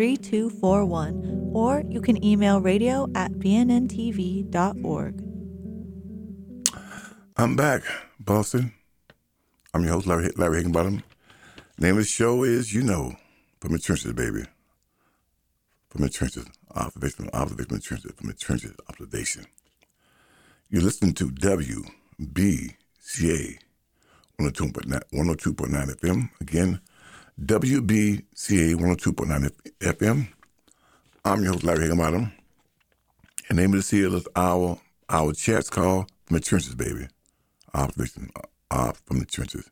3241 or you can email radio at bnntv.org. I'm back, Boston. I'm your host, Larry, Larry Higginbottom. Name of the show is You Know, from the trenches, baby. From the trenches, observation, observation, trenches, from the trenches, observation. You're listening to WBCA 102.9 FM. Again, WBCA 102.9 FM. I'm your host, Larry Higginbottom. And the name of the seal is our, our chat's call From the Trenches, baby. Observation uh, from the trenches.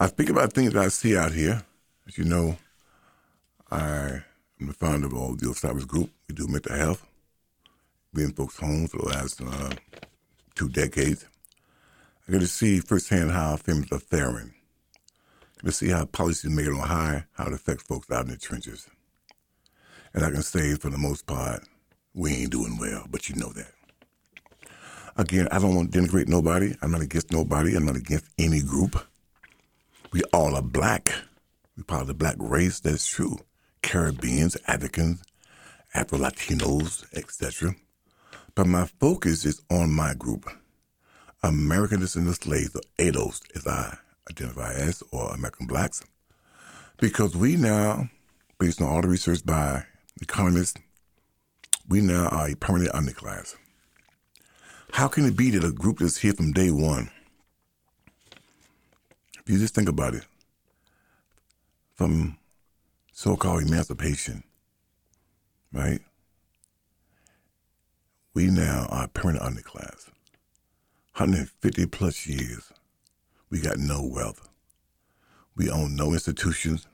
I speak about things that I see out here. As you know, I am the founder of all the Osiris Group. We do mental health. Been in folks' homes for the last uh, two decades. I get to see firsthand how families are faring. To see how policies made on high, how it affects folks out in the trenches. And I can say, for the most part, we ain't doing well, but you know that. Again, I don't want to denigrate nobody. I'm not against nobody. I'm not against any group. We all are black. We're part of the black race. That's true. Caribbeans, Africans, Afro Latinos, etc. But my focus is on my group. American descendant slaves, or ADOS, as I identify as, or American blacks. Because we now, based on all the research by economists, we now are a permanent underclass. How can it be that a group that's here from day one if you just think about it, from so called emancipation, right? We now are a permanent underclass. 150 plus years. We got no wealth. We own no institutions.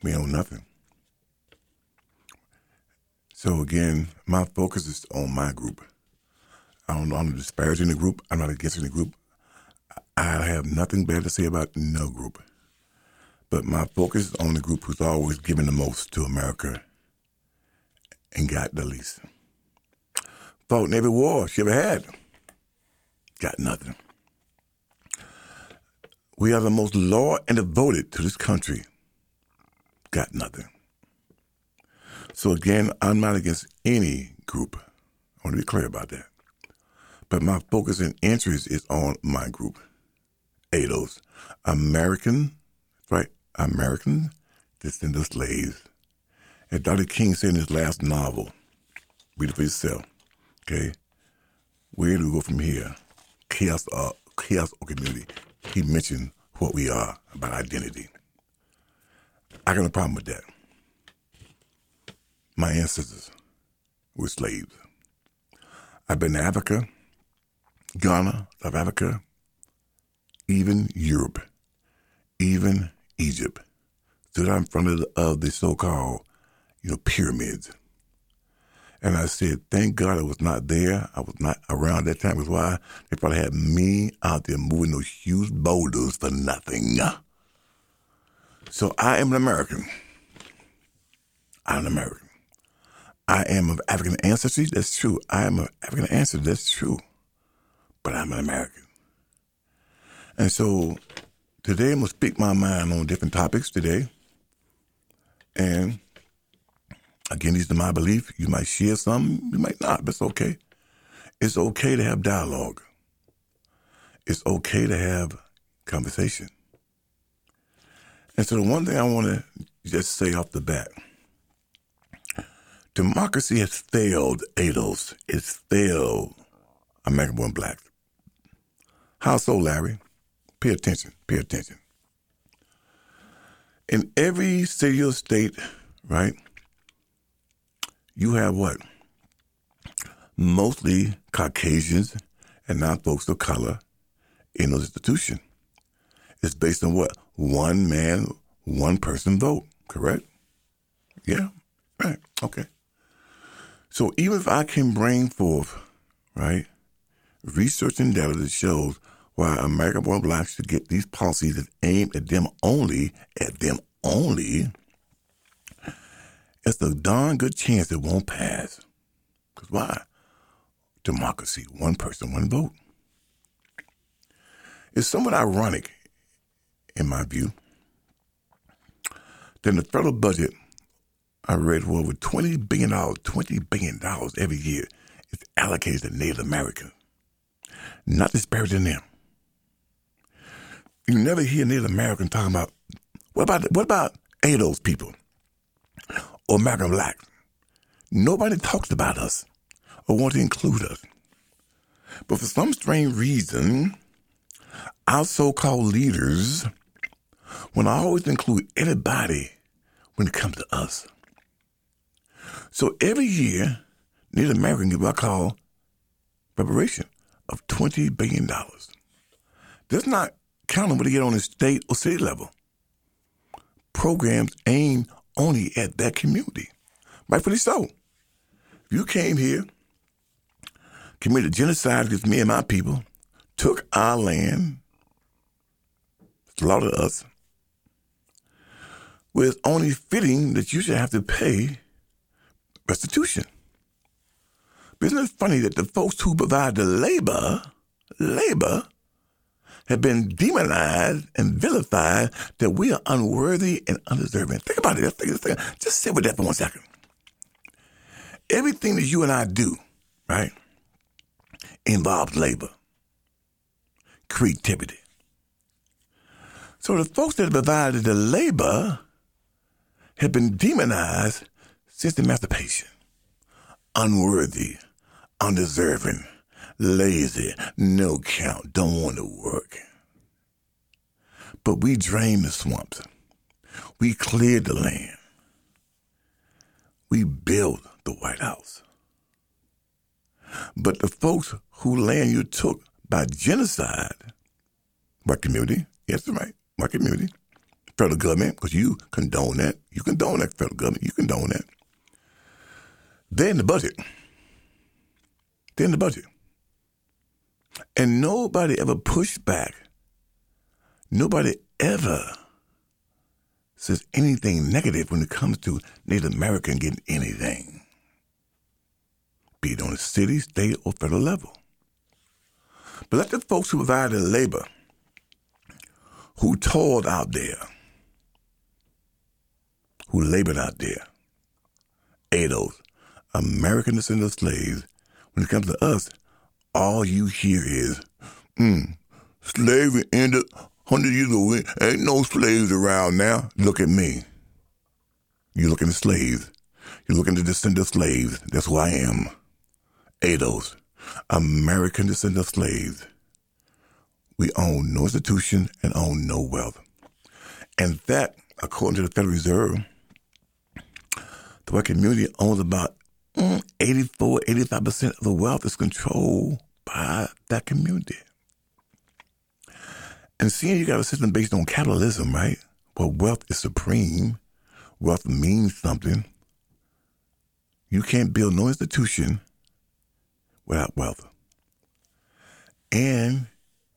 We own nothing. So again, my focus is on my group. I don't I'm disparaging the group. I'm not against the group. I have nothing bad to say about no group. But my focus is on the group who's always given the most to America and got the least. Fought every war she ever had. Got nothing. We are the most loyal and devoted to this country. Got nothing. So again, I'm not against any group. I want to be clear about that. But my focus and interest is on my group. ADOS, American, right? American descendant slaves. And Dr. King said in his last novel, read it for yourself, okay? Where do we go from here? Chaos, uh, chaos or community. He mentioned what we are about identity. I got no problem with that. My ancestors were slaves. I've been to Africa, Ghana, South Africa, even Europe, even Egypt, stood out in front of the, of the so-called, you know, pyramids. And I said, thank God I was not there. I was not around that time. Because why? They probably had me out there moving those huge boulders for nothing. So I am an American. I'm an American. I am of African ancestry. That's true. I am of African ancestry. That's true. But I'm an American. And so today I'm going to speak my mind on different topics today. And again, these are my beliefs. You might share some, you might not, but it's okay. It's okay to have dialogue. It's okay to have conversation. And so the one thing I want to just say off the bat, democracy has failed ADOS. It's failed American born blacks. How so, Larry? Pay attention. Pay attention. In every city or state, right, you have what? Mostly Caucasians and not folks of color in those institutions. It's based on what? One man, one person vote, correct? Yeah, right. Okay. So even if I can bring forth, right, research and data that shows why American born blacks should get these policies that aim at them only, at them only, it's a darn good chance it won't pass. Because why? Democracy, one person, one vote. It's somewhat ironic, in my view, that the federal budget, I read for over $20 billion, $20 billion every year is allocated to Native Americans. Not disparaging them. You never hear Native Americans talking about what about what about ADOS people or American blacks? Nobody talks about us or wants to include us. But for some strange reason, our so-called leaders want to always include everybody when it comes to us. So every year, Native Americans give what I call reparation of $20 billion. That's not counting what they get on the state or city level. Programs aim only at that community. Rightfully so. If you came here, committed genocide against me and my people, took our land, slaughtered us, well, it's only fitting that you should have to pay restitution. But isn't it funny that the folks who provide the labor, labor, have been demonized and vilified that we are unworthy and undeserving. Think about it. Think, think, just sit with that for one second. Everything that you and I do, right, involves labor, creativity. So the folks that provided the labor have been demonized since emancipation. Unworthy, undeserving, lazy, no count, don't want to work. But we drained the swamps. We cleared the land. We built the White House. But the folks who land you took by genocide, white community, yes, right, white community, federal government, because you condone that. You condone that federal government. You condone that. They're in the budget. They're in the budget. And nobody ever pushed back. Nobody ever says anything negative when it comes to Native American getting anything, be it on a city, state, or federal level. But let the folks who provided labor, who toiled out there, who labored out there, ADOS, American descendants of slaves, when it comes to us, all you hear is, mm, slavery ended 100 years ago. Ain't no slaves around now. Look at me. You're looking at slaves. You're looking at descendant slaves. That's who I am. ADOS, American descendant slaves. We own no institution and own no wealth. And that, according to the Federal Reserve, the white community owns about mm, 84, 85% of the wealth is controlled by that community. And seeing you got a system based on capitalism, right? Where wealth is supreme, wealth means something. You can't build no institution without wealth. And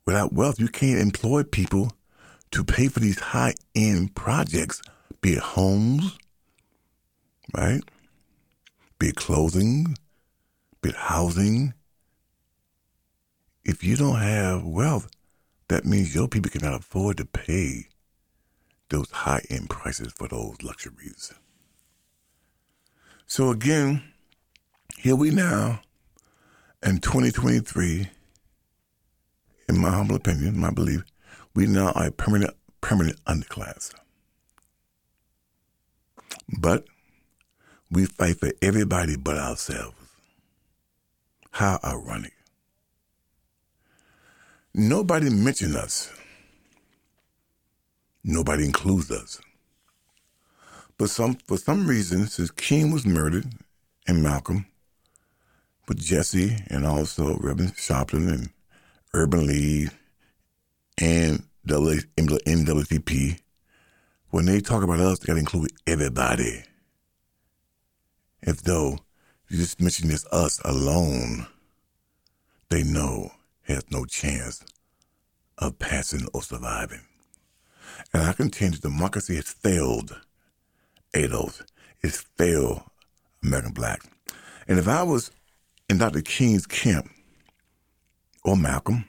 without wealth, you can't employ people to pay for these high end projects, be it homes, right? Be it clothing, be it housing. If you don't have wealth, that means your people cannot afford to pay those high end prices for those luxuries. So again, here we now in 2023, in my humble opinion, my belief, we now are a permanent permanent underclass. But we fight for everybody but ourselves. How ironic. Nobody mentioned us. Nobody includes us. But some for some reason, since King was murdered and Malcolm, but Jesse and also Reverend Sharpton and Urban League and the NAACP, when they talk about us, they got to include everybody. If though you just mention this us alone, they know has no chance of passing or surviving. And I contend that democracy has failed ADOS. It's failed American black. And if I was in Dr. King's camp, or Malcolm,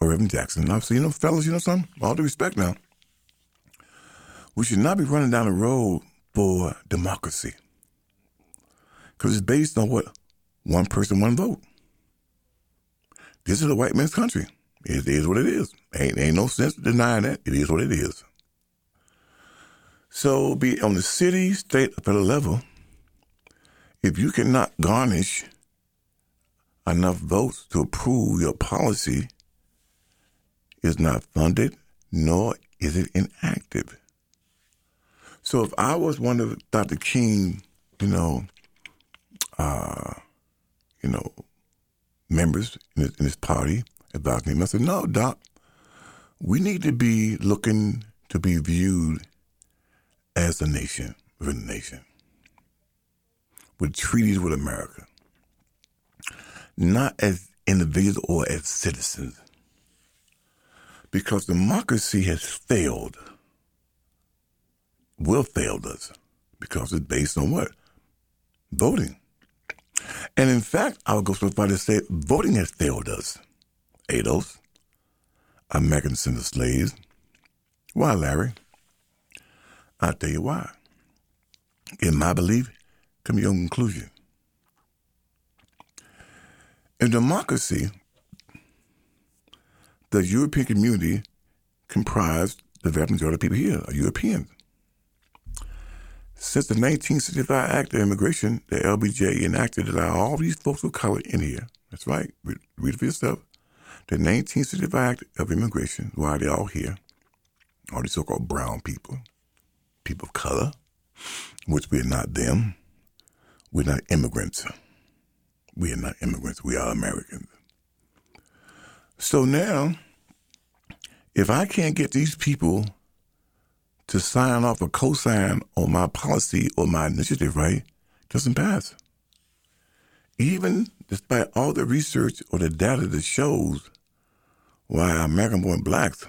or Reverend Jackson, I'd say, you know, fellas, you know something? All due respect now, we should not be running down the road for democracy. Because it's based on what? One person, one vote. This is a white man's country. It is what it is. Ain't, ain't no sense denying that. It is what it is. So, be on the city, state, or federal level, if you cannot garnish enough votes to approve your policy, is not funded, nor is it inactive. So if I was one of Dr. King, you know, uh, you know, members in his, in his party about him, I said, no, Doc, we need to be looking to be viewed as a nation within the nation with treaties with America, not as individuals or as citizens. Because democracy has failed, will fail us, because it's based on what? Voting. And in fact, I would go so far to say voting has failed us. ADOS, American the slaves. Why, Larry? I'll tell you why. In my belief, come your own conclusion. In democracy, the European community comprised the vast majority of people here are Europeans. Since the 1965 Act of Immigration, the LBJ enacted to allow all these folks of color in here. That's right. Read, read it for yourself. The 1965 Act of Immigration, why are they all here, all these so-called brown people, people of color, which we are not them. We're not immigrants. We are not immigrants. We are Americans. So now, if I can't get these people to sign off or co-sign on my policy or my initiative, right, doesn't pass. Even despite all the research or the data that shows why American-born blacks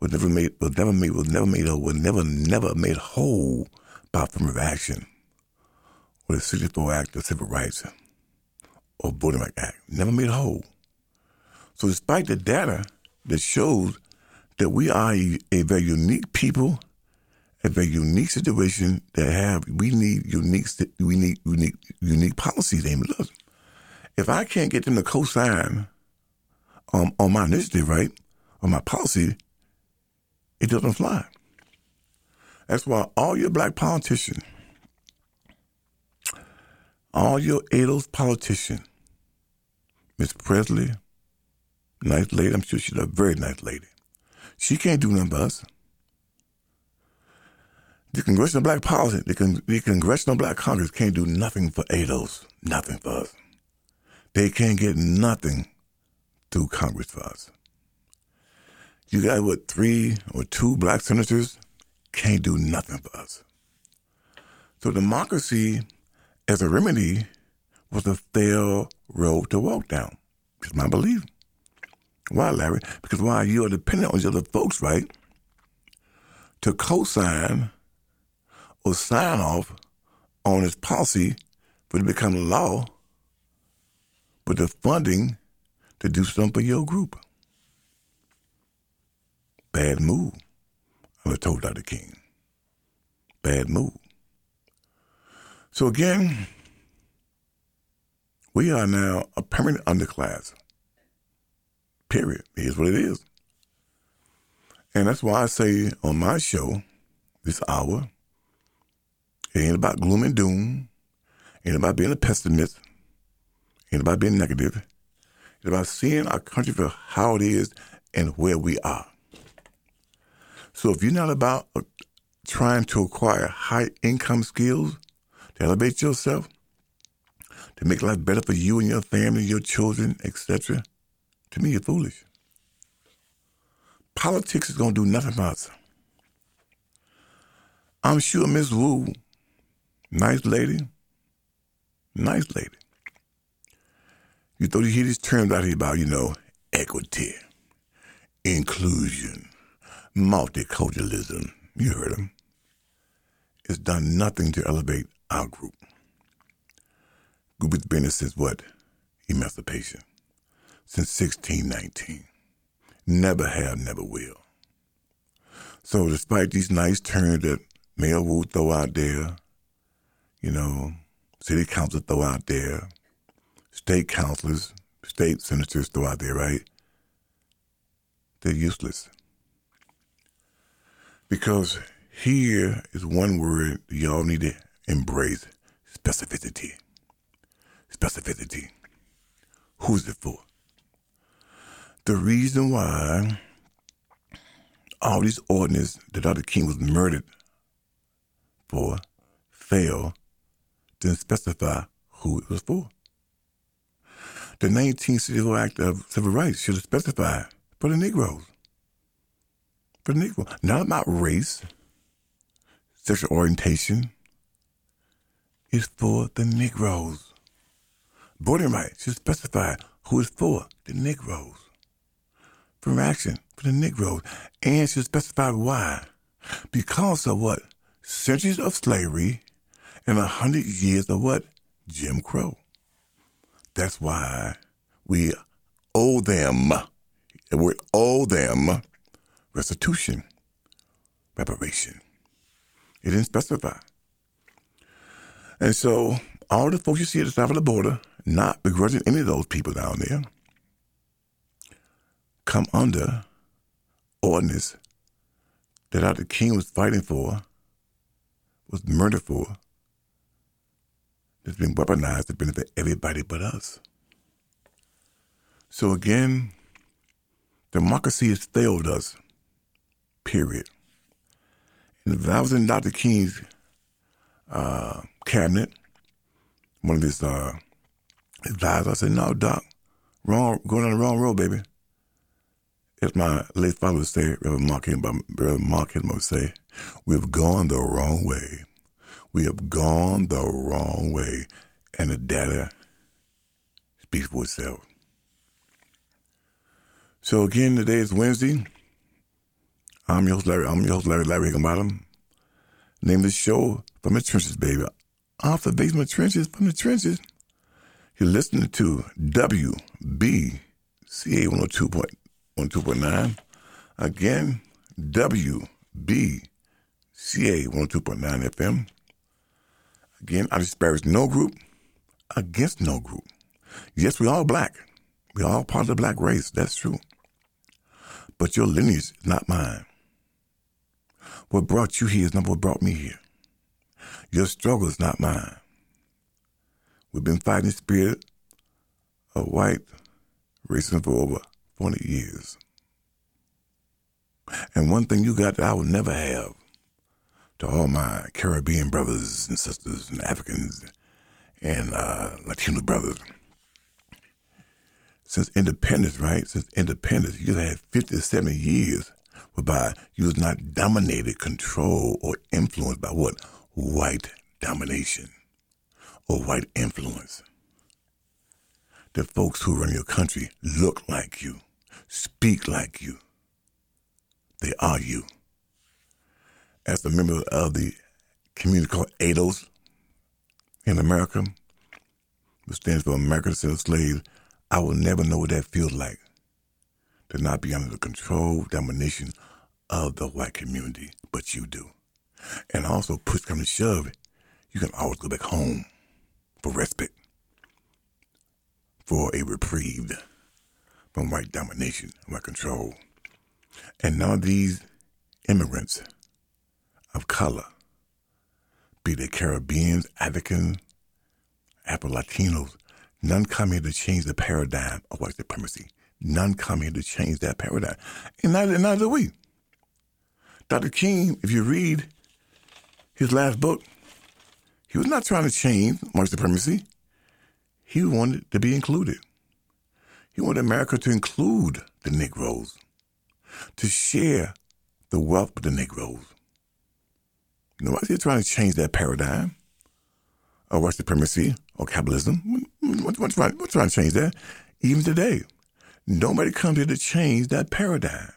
were never made, were never made, was never made, were never, never made whole by affirmative action or the 64 Act of Civil Rights or Voting Rights Act, never made whole. So despite the data that shows that we are a, very unique people, a very unique situation that have we need unique we need unique unique policies at us. If I can't get them to co-sign on, on my initiative, right, on my policy, it doesn't fly. That's why all your black politicians, all your ADOS politicians, Miss Pressley, nice lady, I'm sure she's a very nice lady. She can't do nothing for us. The Congressional Black Policy, the, Con- the Congressional Black Congress can't do nothing for ADOS, nothing for us. They can't get nothing through Congress for us. You got what, three or two black senators can't do nothing for us. So democracy as a remedy was a fair road to walk down. It's my belief. Why, Larry? Because why you are dependent on the other folks, right, to co-sign or sign off on this policy for it to become law, but the funding to do something for your group. Bad move. I told Dr. King. Bad move. So again, we are now a permanent underclass. Period. It is what it is. And that's why I say on my show, this hour, it ain't about gloom and doom. Ain't about being a pessimist. Ain't about being negative. It's about seeing our country for how it is and where we are. So if you're not about uh, trying to acquire high income skills to elevate yourself, to make life better for you and your family, your children, etc., to me, you're foolish. Politics is going to do nothing for us. I'm sure Miss Wu, nice lady, Nice lady. You thought you hear these terms out here about, you know, equity, inclusion, multiculturalism. You heard them. It's done nothing to elevate our group. Group has been since what? Emancipation. Since 1619. Never have, never will. So despite these nice turns that Mayor Wu throw out there, you know, city council throw out there, state councilors, state senators throw out there, right? They're useless. Because here is one word y'all need to embrace specificity. Specificity. Who's it for? The reason why all these ordinances that Dr. King was murdered for fail didn't specify who it was for. The 19th Civil Act of Civil Rights should have specified for the Negroes. For the Negro. Not about race, sexual orientation. It's for the Negroes. Voting rights should specify who it's for, the Negroes. For action, for the Negroes. And she specified why. Because of what? Centuries of slavery and a hundred years of what? Jim Crow. That's why we owe them, we owe them restitution, reparation. It didn't specify. And so all the folks you see at the south of the border, not begrudging any of those people down there, come under ordinance that Dr. King was fighting for, was murdered for, that's been weaponized to benefit everybody but us. So again, democracy has failed us, period. And if I was in Dr. King's uh, cabinet, one of his uh, advisors, I said, no, Doc, wrong, going on the wrong road, baby. As my late father say, Reverend Mark Reverend Mark would say, we've gone the wrong way. We have gone the wrong way, and the data speaks for itself. So again, today is Wednesday. I'm your host, Larry. I'm your host, Larry Larry Higginbottom. Name of the show from the trenches, baby. Off the basement trenches, from the trenches. You're listening to WBCA 102.9. Again, WBCA 102.9 FM. Again, I disparage no group against no group. Yes, we all black. We all part of the black race. That's true. But your lineage is not mine. What brought you here is not what brought me here. Your struggle is not mine. We've been fighting the spirit of white racism for over 40 years. And one thing you got that I will never have to all my Caribbean brothers and sisters and Africans and uh, Latino brothers. Since independence, right? Since independence, you had 50 70 years whereby you was not dominated, controlled, or influenced by what? White domination or white influence. The folks who run your country look like you, speak like you. They are you as a member of the community called ADOS in America, which stands for American of Slaves, I will never know what that feels like to not be under the control, domination of the white community, but you do. And also, push come to shove, you can always go back home for respite, for a reprieve from white domination, white control. And of these immigrants of color, be they Caribbeans, Africans, Afro Latinos, none come here to change the paradigm of white supremacy. None come here to change that paradigm. And neither, neither do we. Dr. King, if you read his last book, he was not trying to change white supremacy. He wanted to be included. He wanted America to include the Negroes, to share the wealth of the Negroes. Nobody's here trying to change that paradigm of white supremacy or capitalism. What's trying, what's trying to change that? Even today, nobody comes here to change that paradigm.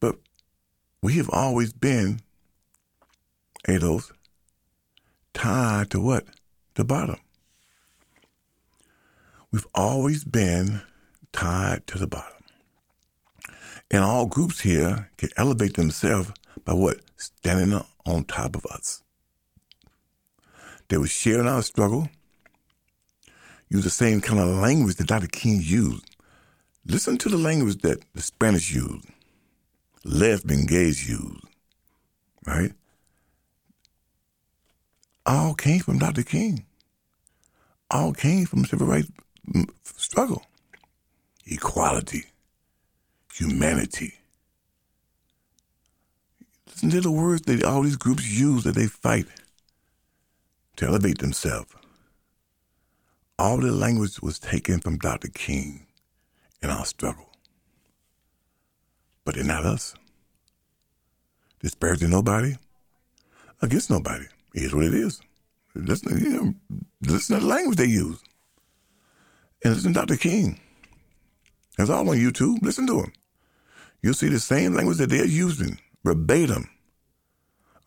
But we have always been, Ados, tied to what? The bottom. We've always been tied to the bottom. And all groups here can elevate themselves by what? Standing on top of us. They were sharing our struggle, use the same kind of language that Dr. King used. Listen to the language that the Spanish used, lesbian gays used, right? All came from Dr. King. All came from civil rights struggle, equality, humanity. Listen to the words that all these groups use that they fight to elevate themselves. All the language was taken from Dr. King in our struggle. But they're not us. Disparaging nobody against nobody. It is what it is. Listen, you know, listen to the language they use. And listen to Dr. King. It's all on YouTube. Listen to him. You'll see the same language that they're using, verbatim,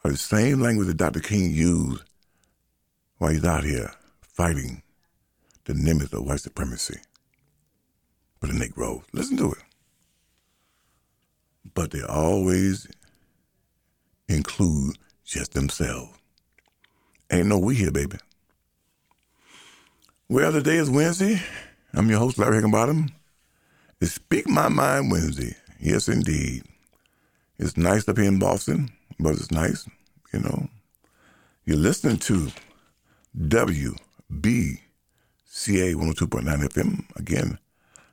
are the same language that Dr. King used while he's out here fighting the nemesis of white supremacy for the Negroes. Listen to it. But they always include just themselves. Ain't no we here, baby. Well, today is Wednesday. I'm your host, Larry Higginbottom. It's Speak My Mind Wednesday. Yes, indeed. It's nice up here in Boston, but it's nice, you know. You're listening to WBCA 102.9 FM. Again,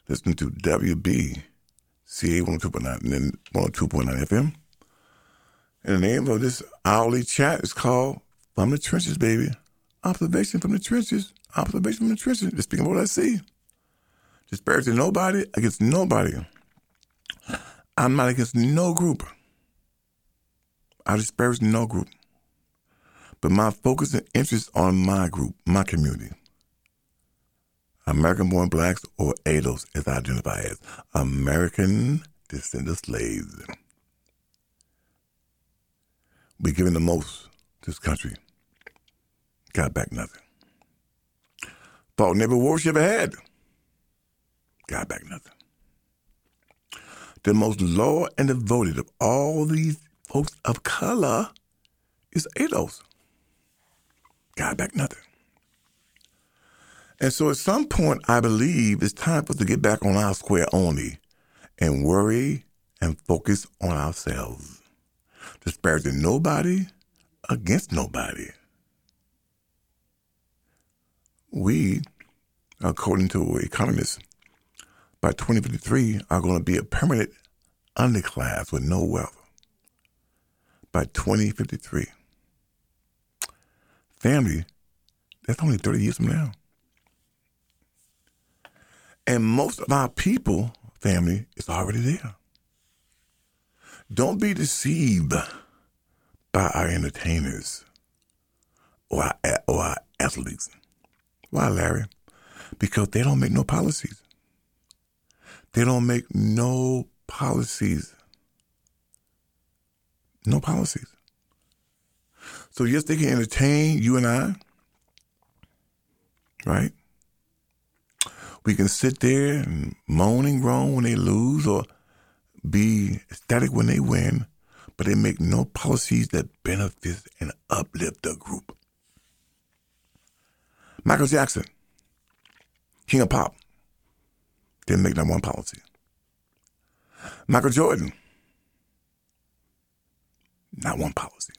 listening to WBCA 102.9 and then 102.9 FM. And the name of this hourly chat is called From the Trenches, baby. Observation from the trenches. Observation the trenches. Just speaking of what I see. Disparaging nobody against nobody. I'm not against no group. I disparage no group. But my focus and interest on my group, my community. American born blacks or ADOS as I identify as American descendant slaves. We given the most to this country. Got back nothing. Fought never ever had. Got back nothing. The most loyal and devoted of all these folks of color is ADOS. Got back nothing. And so at some point, I believe it's time for us to get back on our square only and worry and focus on ourselves. Disparaging nobody against nobody. We, according to economists, by 2053 are going to be a permanent underclass with no wealth. By 2053. Family, that's only 30 years from now. And most of our people, family, is already there. Don't be deceived by our entertainers or our, or our athletes. Why, Larry? Because they don't make no policies. They don't make no policies. No policies. So, yes, they can entertain you and I, right? We can sit there and moan and groan when they lose or be ecstatic when they win, but they make no policies that benefit and uplift the group. Michael Jackson, King of Pop, didn't make that one policy. Michael Jordan, not one policy.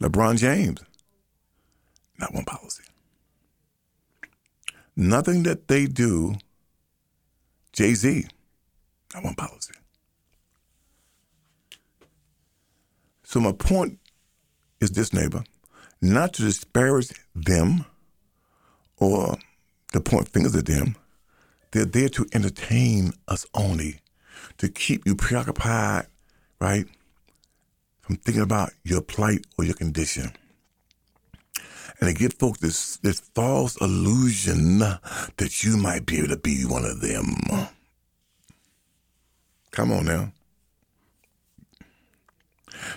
LeBron James, not one policy. Nothing that they do, Jay Z, not one policy. So my point is this, neighbor, not to disparage them or to point fingers at them. They're there to entertain us only, to keep you preoccupied, right, from thinking about your plight or your condition. And they give folks this, this false illusion that you might be able to be one of them. Come on now.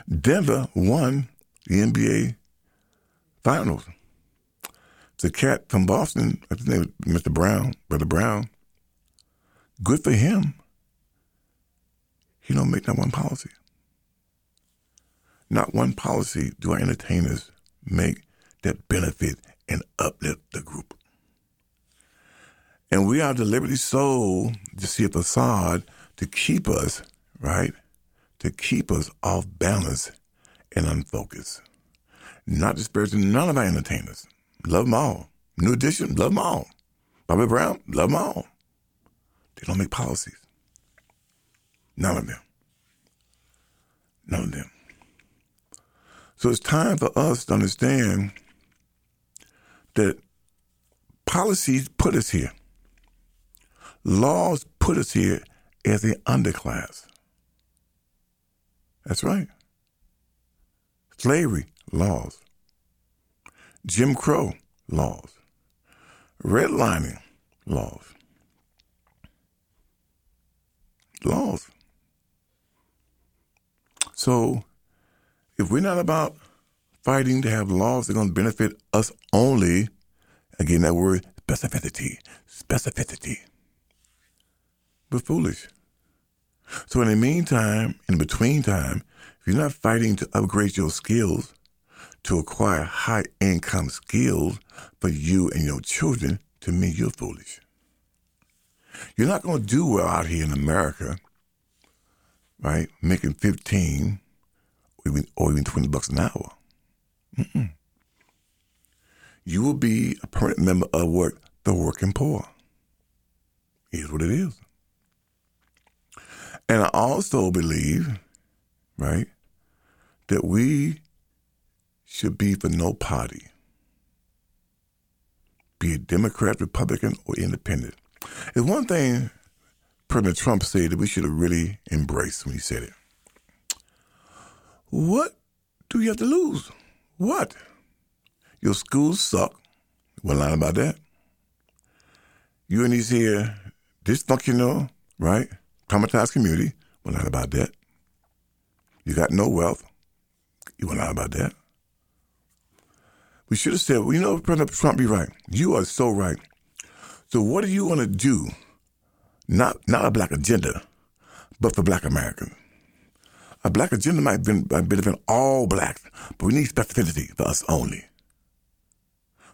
Denver won the NBA Finals. The cat from Boston, I think name Mr. Brown, Brother Brown. Good for him. He don't make that one policy. Not one policy do our entertainers make that benefit and uplift the group. And we are deliberately sold to see a facade to keep us, right? To keep us off balance and unfocused. Not disparaging none of our entertainers. Love them all. New Edition, love them all. Bobby Brown, love them all. They don't make policies. None of them. None of them. So it's time for us to understand that policies put us here. Laws put us here as the underclass. That's right. Slavery laws. Jim Crow laws. Redlining laws. Laws. So if we're not about fighting to have laws that are going to benefit us only, again, that word specificity, specificity, we're foolish. So in the meantime, in between time, if you're not fighting to upgrade your skills, to acquire high income skills for you and your children, to me, you're foolish. You're not going to do well out here in America, right? Making 15 or even, or even 20 bucks an hour. Mm-mm. You will be a permanent member of what? The working poor. Here's what it is. And I also believe, right, that we should be for no party, be it Democrat, Republican, or Independent. It's one thing President Trump said that we should have really embraced when he said it. What do you have to lose? What? Your schools suck. One line about that. You in these here dysfunctional, right? Traumatized community. One line about that. You got no wealth. You went lie about that. We should have said, well, you know, President Trump, be right. You are so right. So what are you going to do? Not not a black agenda, but for black Americans. A black agenda might benefit all blacks, but we need specificity for us only.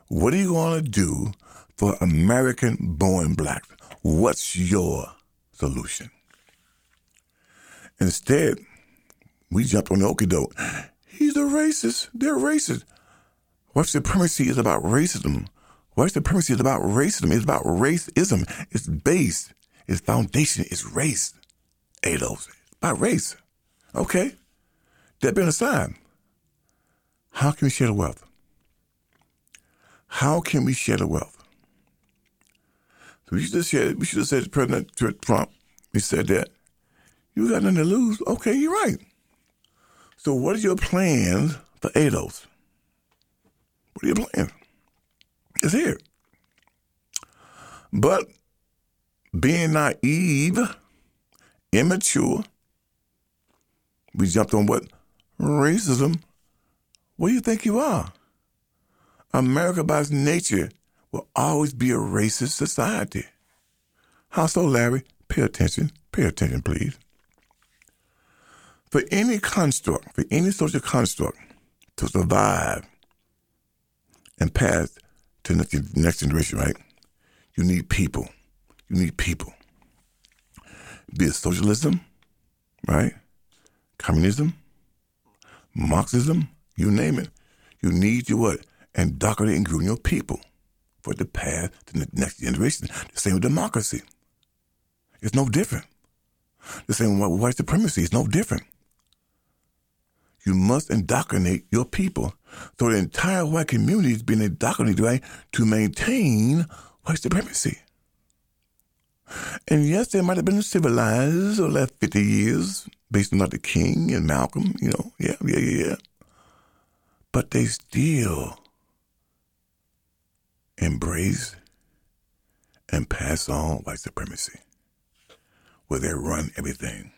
What are you going to do for American born blacks? What's your solution? Instead, we jumped on the okie doke. He's a racist. They're racist. White supremacy is about racism. White supremacy is about racism. It's about racism. It's based. Its foundation is race. It's about race. Okay. That being aside, how can we share the wealth? How can we share the wealth? So we should have said, we should have said to President Trump, he said that, you got nothing to lose. Okay, you're right. So what is your plan for ADOS? What are your plans? It's here. But being naive, immature, we jumped on what? Racism. What do you think you are? America, by its nature, will always be a racist society. How so, Larry? Pay attention. Pay attention, please. For any construct, for any social construct to survive and pass to the next generation, right? You need people. You need people. Be it socialism, right? communism, Marxism, you name it. You need to what? Indoctrinate and groom your people for the path to the next generation. The same with democracy. It's no different. The same with white supremacy. It's no different. You must indoctrinate your people. So the entire white community is being indoctrinated, right, to maintain white supremacy. And yes, they might have been civilized over the last 50 years, based on Dr. King and Malcolm, you know, yeah, yeah, yeah, yeah. But they still embrace and pass on white supremacy, where they run everything,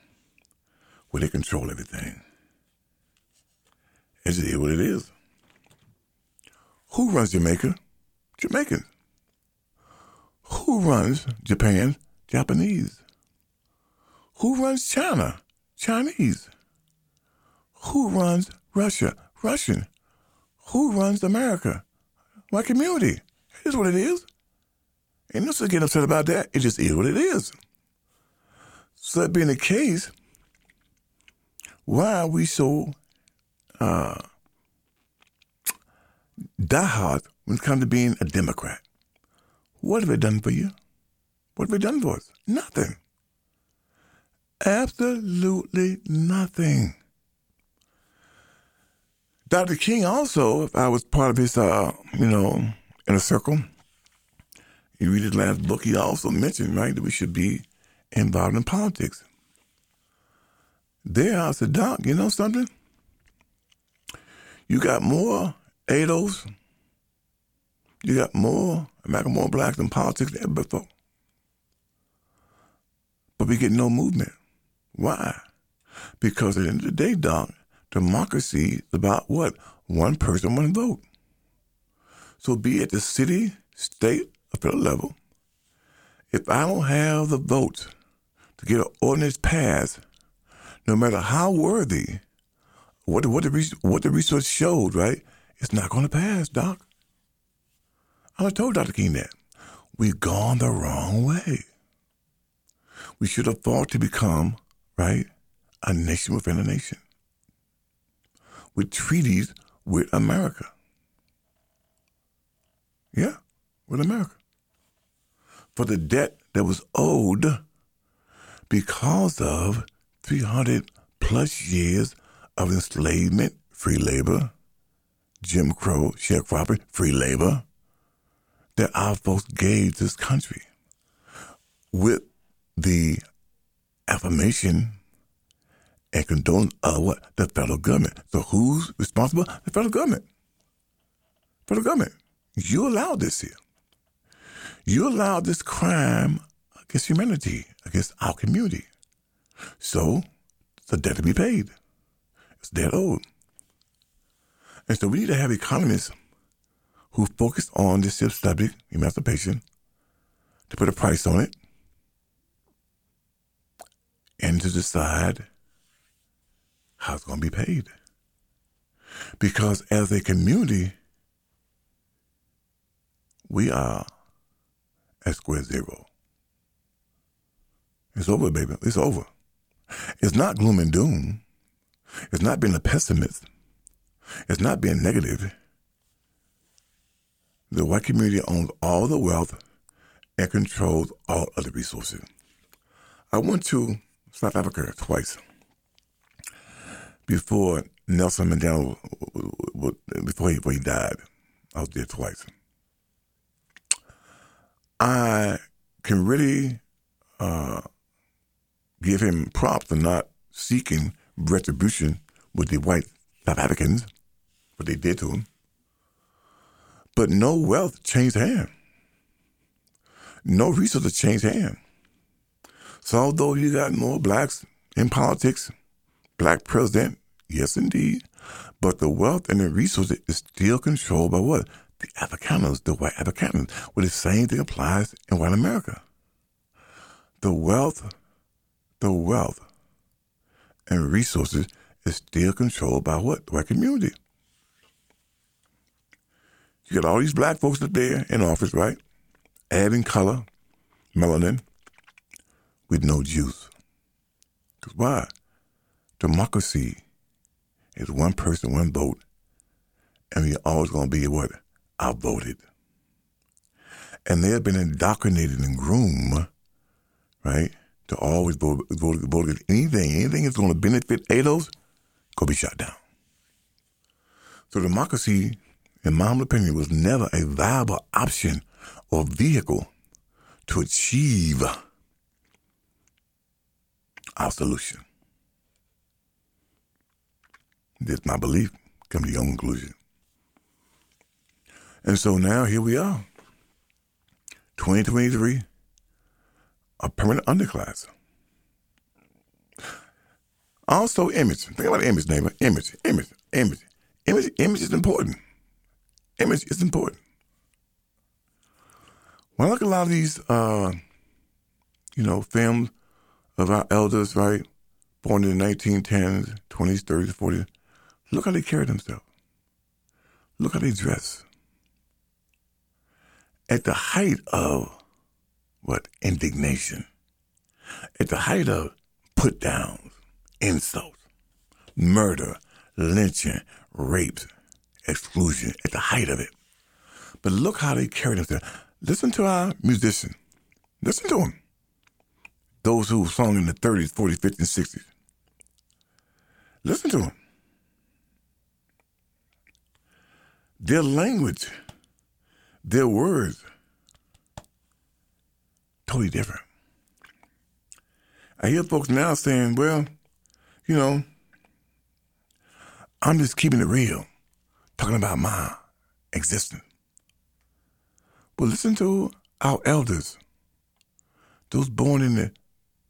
where they control everything. It is here what it is. Who runs Jamaica? Jamaicans. Who runs Japan? Japanese. Who runs China? Chinese. Who runs Russia? Russian. Who runs America? My community. It is what it is. Ain't no sense getting upset about that. It just is what it is. So that being the case, why are we so uh, diehard when it comes to being a Democrat? What have it done for you? What have it done for us? Nothing. Absolutely nothing. Dr. King also, if I was part of his, uh, you know, inner circle, you read his last book, he also mentioned, right, that we should be involved in politics. There, I said, Doc, you know something? You got more ADOs, you got more American more blacks in politics than ever before. But we get no movement. Why? Because at the end of the day, Doc, democracy is about what? One person, one vote. So be it the city, state, or federal level, if I don't have the votes to get an ordinance passed, no matter how worthy, what, what, the, what the research showed, right, it's not going to pass, Doc. I told Dr. King that. We've gone the wrong way. We should have fought to become, right, a nation within a nation with treaties with America. Yeah, with America. For the debt that was owed because of 300 plus years of enslavement, free labor, Jim Crow, sharecropping, free labor, that our folks gave this country with the affirmation and condone of what? The federal government. So who's responsible? The federal government. Federal government. You allowed this here. You allowed this crime against humanity, against our community. So the debt to be paid. It's debt owed. And so we need to have economists who focus on this subject, emancipation, to put a price on it and to decide how it's going to be paid. Because as a community, we are at square zero. It's over, baby. It's over. It's not gloom and doom. It's not being a pessimist. It's not being negative. The white community owns all the wealth and controls all of the resources. I went to South Africa twice before Nelson Mandela, before he, before he died. I was there twice. I can really uh, give him props for not seeking retribution with the white South Africans, what they did to him. But no wealth changed hands. No resources changed hands. So although you got more blacks in politics, black president, yes indeed, but the wealth and the resources is still controlled by what? The Afrikaners, the white Afrikaners. Well, the same thing applies in white America. The wealth, the wealth and resources is still controlled by what? The white community. You got all these black folks up there in office, right? Adding color, melanin, with no juice. Because why? Democracy is one person, one vote, and you're always going to be what? Outvoted. And they have been indoctrinated and groomed, right, to always vote, vote, vote against anything. Anything that's going to benefit ADOS, go be shot down. So democracy in my humble opinion, was never a viable option or vehicle to achieve our solution. That's my belief. Come to your own conclusion. And so now here we are. 2023, a permanent underclass. Also, image. Think about image, neighbor. Image, image, image. Image, image is important. Image is important. When I look at a lot of these, uh, you know, films of our elders, right, born in the 1910s, 20s, 30s, 40s, look how they carry themselves. Look how they dress. At the height of what? Indignation. At the height of put downs, insults, murder, lynching, rapes, exclusion, at the height of it. But look how they carry themselves. Listen to our musicians. Listen to them. Those who sung in the 30s, 40s, 50s, 60s. Listen to them. Their language, their words, totally different. I hear folks now saying, well, you know, I'm just keeping it real, talking about my existence. But listen to our elders, those born in the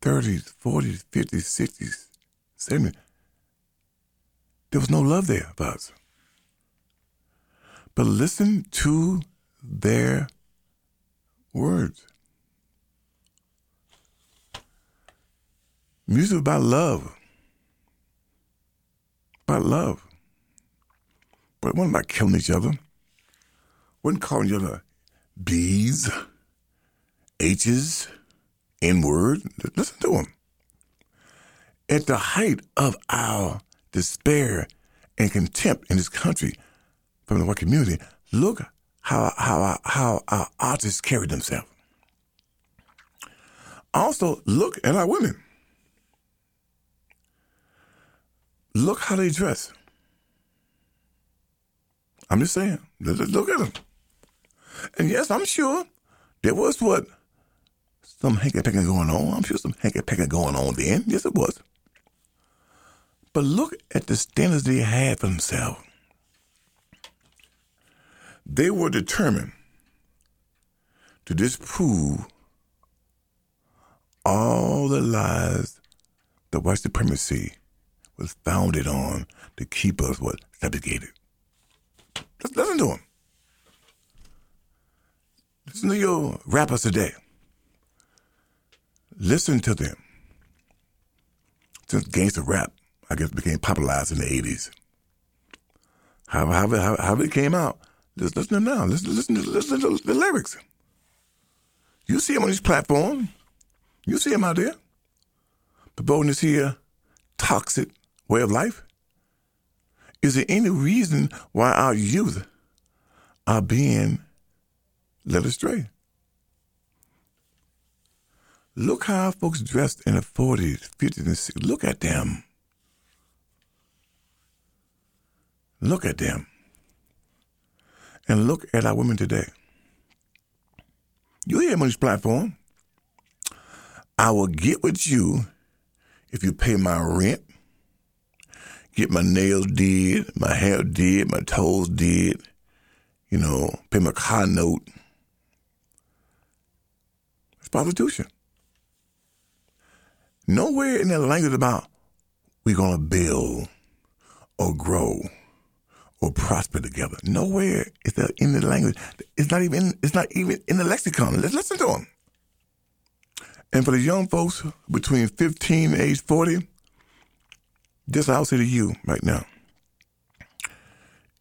30s, 40s, 50s, 60s, 70s. There was no love there for us. But listen to their words. Music about love. About love. But it wasn't about killing each other. wasn't calling each other B's, H's, N word. Listen to them. At the height of our despair and contempt in this country from the white community, look how, how, how our artists carry themselves. Also, look at our women. Look how they dress. I'm just saying, look at them. And yes, I'm sure there was what some hanky pecking going on. I'm sure some hanky pecking going on then. Yes, it was. But look at the standards they had for themselves. They were determined to disprove all the lies that white supremacy was founded on to keep us what subjugated. Just listen to them. Listen to your rappers today. Listen to them. Since gangster rap, I guess, became popularized in the 80s. How, how, how, how it came out, just listen to now. Listen, listen, to, listen to the lyrics. You see him on these platforms. You see him out there. Promoting this here toxic way of life. Is there any reason why our youth are being led astray? Look how folks dressed in the 40s, 50s, and 60s. Look at them. Look at them. And look at our women today. You hear them on this platform. I will get with you if you pay my rent, get my nails did, my hair did, my toes did, you know, pay my car note. It's prostitution. Nowhere in the language about we're to build or grow or prosper together. Nowhere is that in the language. It's not even. It's not even in the lexicon. Let's listen to them. And for the young folks between 15 and age 40, this I'll say to you right now.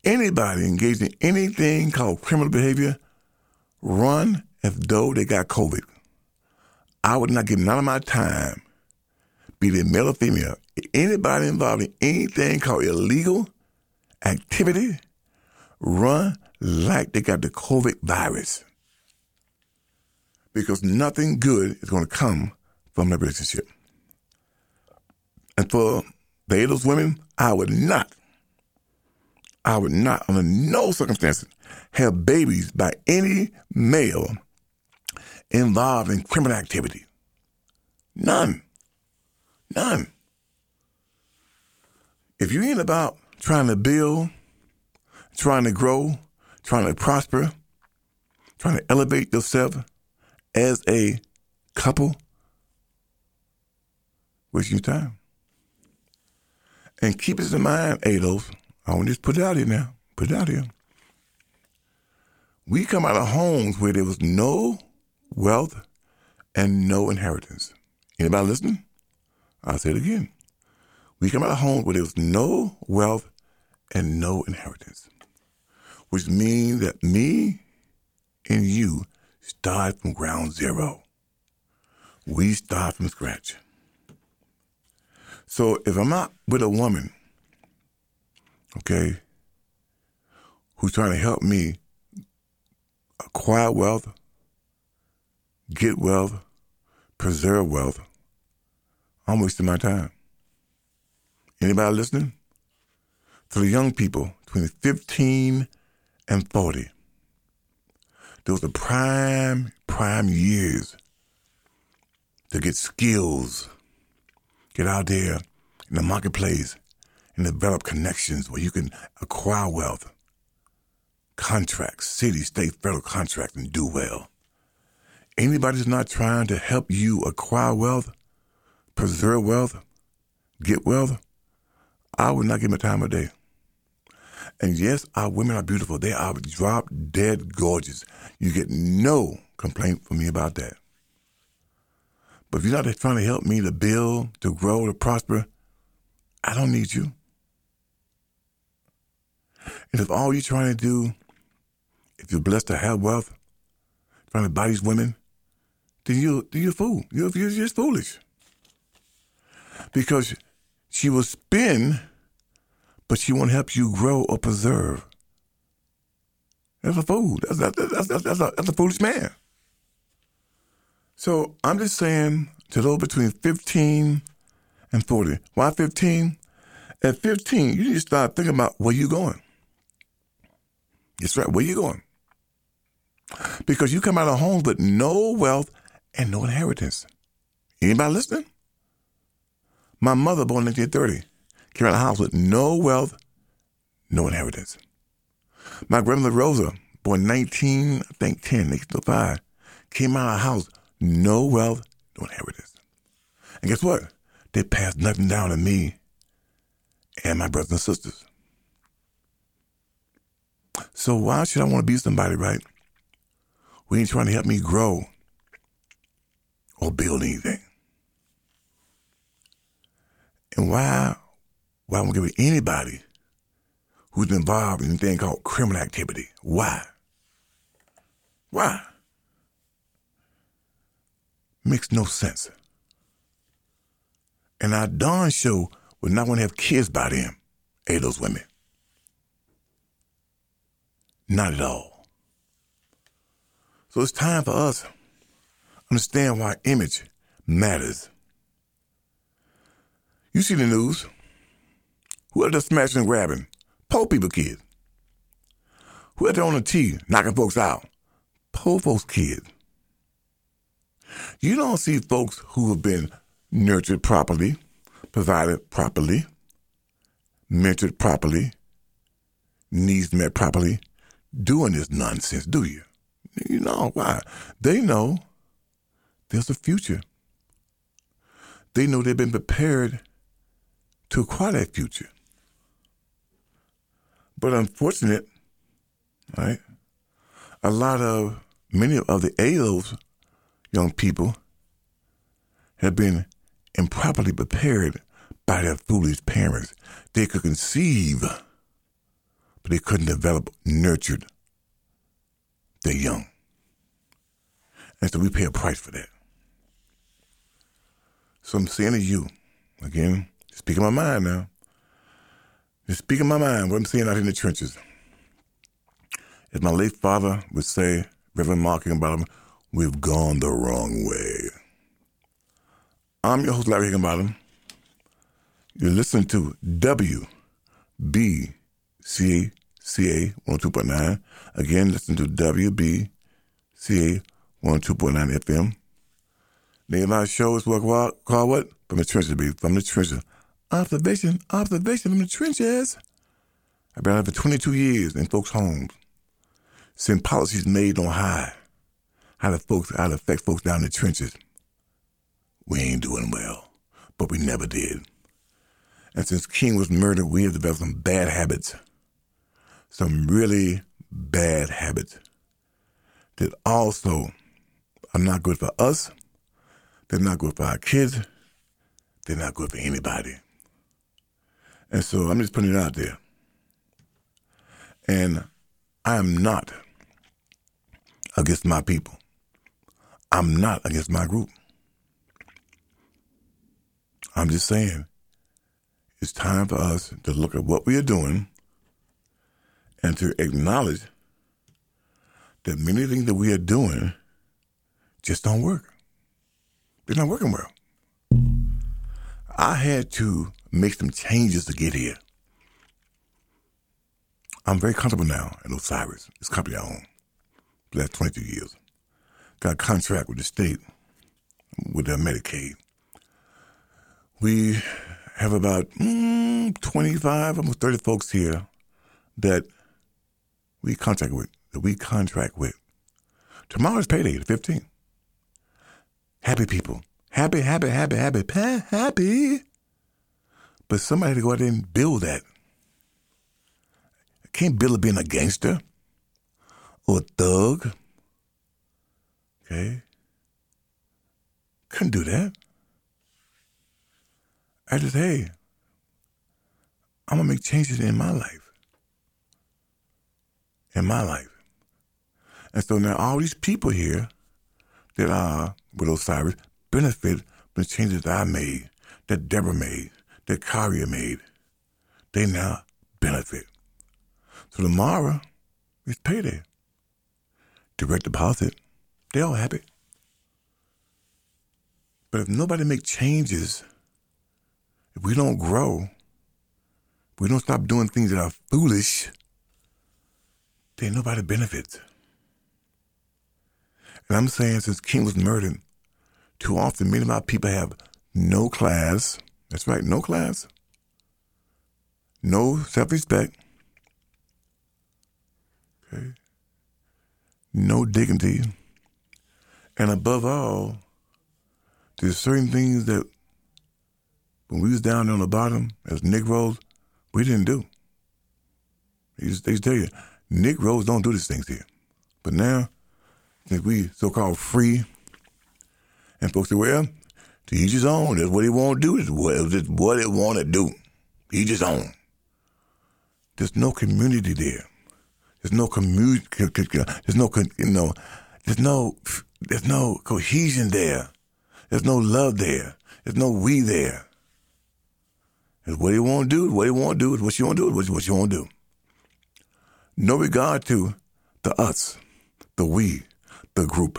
Anybody engaged in anything called criminal behavior, run as though they got COVID. I would not give none of my time, be it male or female, anybody involved in anything called illegal activity, run like they got the COVID virus. Because nothing good is going to come from that relationship. And for the those women, I would not, I would not, under no circumstances, have babies by any male involved in criminal activity. None. None. If you ain't about trying to build, trying to grow, trying to prosper, trying to elevate yourself, as a couple, wasting your time. And keep this in mind, Ados. I want to just put it out here now. Put it out here. We come out of homes where there was no wealth and no inheritance. Anybody listening? I'll say it again. We come out of homes where there was no wealth and no inheritance, which means that me and you start from ground zero. We start from scratch. So if I'm not with a woman, okay, who's trying to help me acquire wealth, get wealth, preserve wealth, I'm wasting my time. Anybody listening? To the young people between 15 and 40, those are prime, prime years to get skills, get out there in the marketplace and develop connections where you can acquire wealth, contracts, city, state, federal contracts, and do well. Anybody not trying to help you acquire wealth, preserve wealth, get wealth, I would not give them a time of day. And yes, our women are beautiful. They are drop dead gorgeous. You get no complaint from me about that. But if you're not trying to help me to build, to grow, to prosper, I don't need you. And if all you're trying to do, if you're blessed to have wealth, trying to buy these women, then you you're a fool. You're, you're just foolish. Because she will spin, but she won't help you grow or preserve. That's a fool. That's, that's, that's, that's, that's, a, that's a foolish man. So I'm just saying to those between 15 and 40. Why 15? At 15, you need to start thinking about where you're going. That's right, where you going? Because you come out of homes with no wealth and no inheritance. Anybody listening? My mother, born in 1930, came out of the house with no wealth, no inheritance. My grandmother Rosa, born 19, I think 10, 1905, came out of the house, no wealth, no inheritance. And guess what? They passed nothing down to me and my brothers and sisters. So why should I want to be somebody, right? We ain't trying to help me grow or build anything. And why, why I'm gonna anybody who's involved in anything called criminal activity? Why? Why? Makes no sense. And our darn show would not want to have kids by them, hey, those women. Not at all. So it's time for us understand why image matters. You see the news. Who are they smashing and grabbing? Poor people kids. Who are they on the T knocking folks out? Poor folks kids. You don't see folks who have been nurtured properly, provided properly, mentored properly, needs met properly, doing this nonsense, do you? You know why? They know there's a future. They know they've been prepared to acquire that future. But unfortunate, right? A lot of many of the ADOS young people have been improperly prepared by their foolish parents. They could conceive, but they couldn't develop, nurtured their young. And so we pay a price for that. So I'm saying to you, again, speaking my mind now, just speaking my mind, what I'm seeing out in the trenches. As my late father would say, Reverend Mark Higginbottom, we've gone the wrong way. I'm your host, Larry Higginbottom. You're listening to WBCA 102.9. Again, listen to WBCA 102.9 FM. Name of my show is what called what? From the trenches, baby. From the trenches. Observation, observation from the trenches. I've been out for 22 years in folks' homes. Seeing policies made on high. How to folks, how it affect folks down in the trenches. We ain't doing well, but we never did. And since King was murdered, we have developed some bad habits, some really bad habits that also are not good for us. They're not good for our kids. They're not good for anybody. And so I'm just putting it out there. And I am not against my people. I'm not against my group. I'm just saying it's time for us to look at what we are doing and to acknowledge that many things that we are doing just don't work. They're not working well. I had to make some changes to get here. I'm very comfortable now in Osiris, this company I own, for the last 22 years. Got a contract with the state, with their Medicaid. We have about mm, 25, almost 30 folks here that we contract with, that we contract with. Tomorrow's payday, the 15th. Happy people. Happy, happy, happy, happy, happy. But somebody had to go out there and build that. I can't build it being a gangster or a thug. Okay? Couldn't do that. I just, hey, I'm gonna make changes in my life. In my life. And so now all these people here that are with Osiris benefit from the changes that I made, that Deborah made, that Karia made. They now benefit. So tomorrow is payday. Direct deposit. They all happy. But if nobody make changes, if we don't grow, if we don't stop doing things that are foolish, then nobody benefits. And I'm saying since King was murdered, too often many of our people have no class. That's right, no class. No self respect. Okay. No dignity. And above all, there's certain things that when we was down on the bottom as Negroes, we didn't do. They just, they just tell you, Negroes don't do these things here. But now, since we so-called free, and folks say, well, to each his own. That's what he want to do. Is what, what it want to do. Each his own. There's no community there. There's no community. There's no, you know, there's no, there's no cohesion there. There's no love there. There's no we there. It's what he want to do. What he want to do what you want to do. What you want to do. No regard to the us, the we, the group.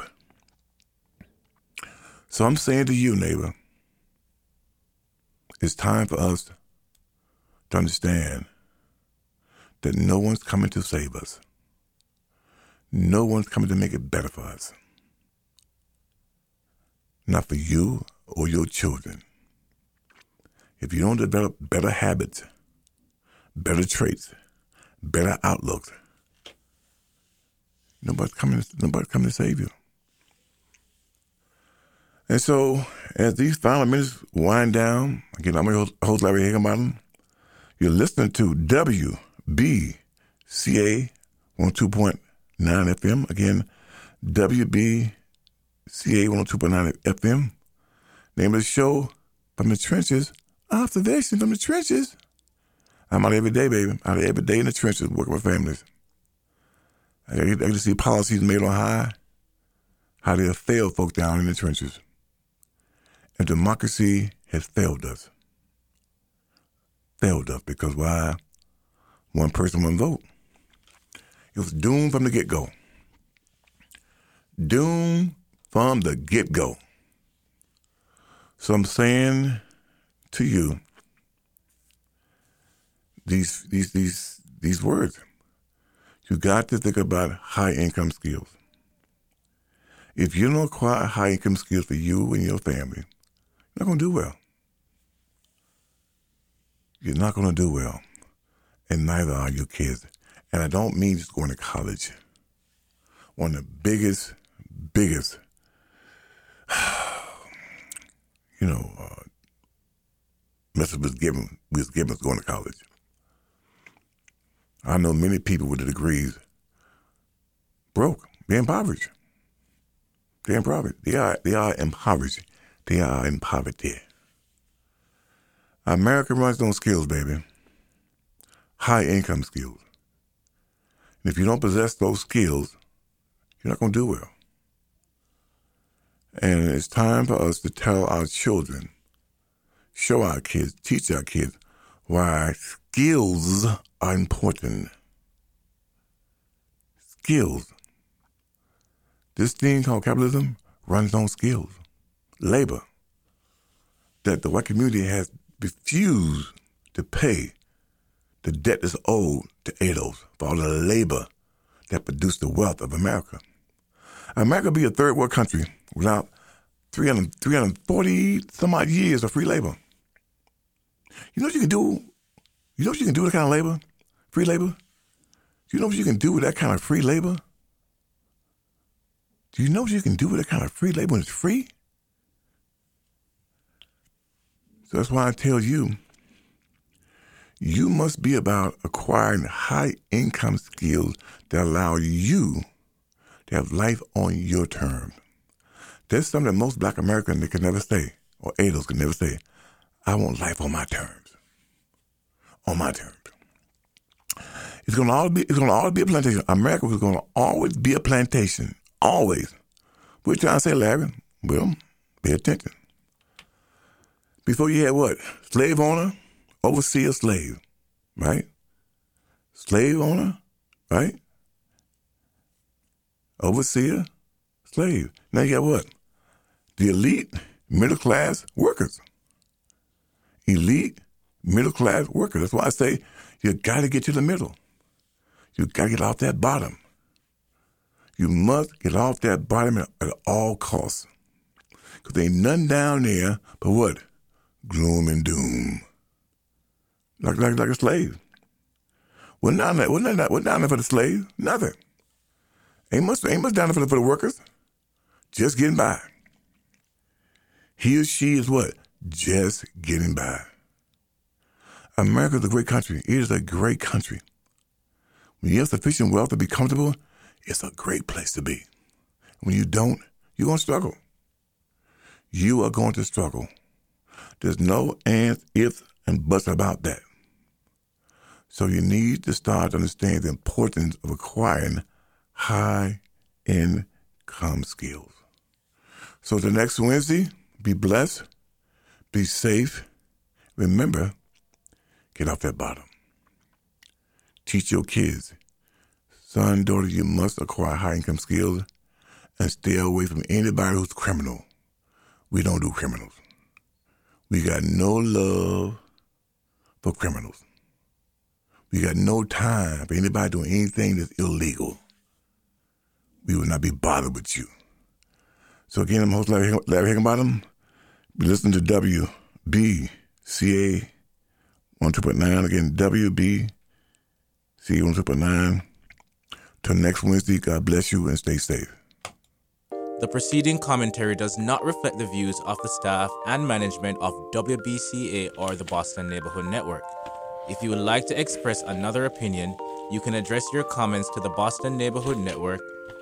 So I'm saying to you, neighbor, it's time for us to understand that no one's coming to save us. No one's coming to make it better for us. Not for you or your children. If you don't develop better habits, better traits, better outlooks, nobody's coming, nobody's coming to save you. And so, as these final minutes wind down, again, I'm your host, Larry Higginbottom. You're listening to WBCA 102.9 FM. Again, WBCA 102.9 FM. Name of the show, From the Trenches, Observation from the Trenches. I'm out every day, baby. Out every day in the trenches working with families. I get, I get to see policies made on high, how they have failed folk down in the trenches. And democracy has failed us. Failed us because why? One person, one vote. It was doomed from the get go. Doomed from the get go. So I'm saying to you these these these these words. You got to think about high income skills. If you don't acquire high income skills for you and your family, you're not going to do well. You're not going to do well. And neither are your kids. And I don't mean just going to college. One of the biggest, biggest, you know, uh, given was given going to college. I know many people with the degrees broke, they're impoverished. They're impoverished. They are they are impoverished. They are in poverty. America runs on skills, baby. High income skills. And if you don't possess those skills, you're not going to do well. And it's time for us to tell our children, show our kids, teach our kids why skills are important. Skills. This thing called capitalism runs on skills, labor, that the white community has refused to pay the debt that's owed to ADOS for all the labor that produced the wealth of America. America be a third world country without 300, 340 some odd years of free labor. You know what you can do? You know what you can do with that kind of labor? Free labor? Do you know what you can do with that kind of free labor? Do you know what you can do with that kind of free labor when it's free? So that's why I tell you, you must be about acquiring high income skills that allow you to have life on your terms. That's something that most black Americans can never say, or ADOS can never say. I want life on my terms. On my terms. It's gonna always be it's gonna always be a plantation. America was gonna always be a plantation. Always. You trying to say, Larry? Well, pay attention. Before you had what? Slave owner, overseer, slave, right? Slave owner, right? Overseer, slave. Now you got what? The elite middle class workers. Elite middle class workers. That's why I say you got to get to the middle. You got to get off that bottom. You must get off that bottom at, all costs. Because there ain't nothing down there but what? Gloom and doom. Like, like, like a slave. What down there, down there for the slave? Nothing. Ain't much, ain't much down for the, for the workers. Just getting by. He or she is what? Just getting by. America's a great country. It is a great country. When you have sufficient wealth to be comfortable, it's a great place to be. When you don't, you're going to struggle. You are going to struggle. There's no ands, ifs, and buts about that. So you need to start to understand the importance of acquiring high income skills. So the next Wednesday, be blessed, be safe. Remember, get off that bottom. Teach your kids. Son, daughter, you must acquire high income skills and stay away from anybody who's criminal. We don't do criminals. We got no love for criminals. We got no time for anybody doing anything that's illegal. We will not be bothered with you. So again, I'm host Larry, Higginbottom. Be listening to WBCA 12.9. Again, WBCA 12.9. Till next Wednesday, God bless you and stay safe. The preceding commentary does not reflect the views of the staff and management of WBCA or the Boston Neighborhood Network. If you would like to express another opinion, you can address your comments to the Boston Neighborhood Network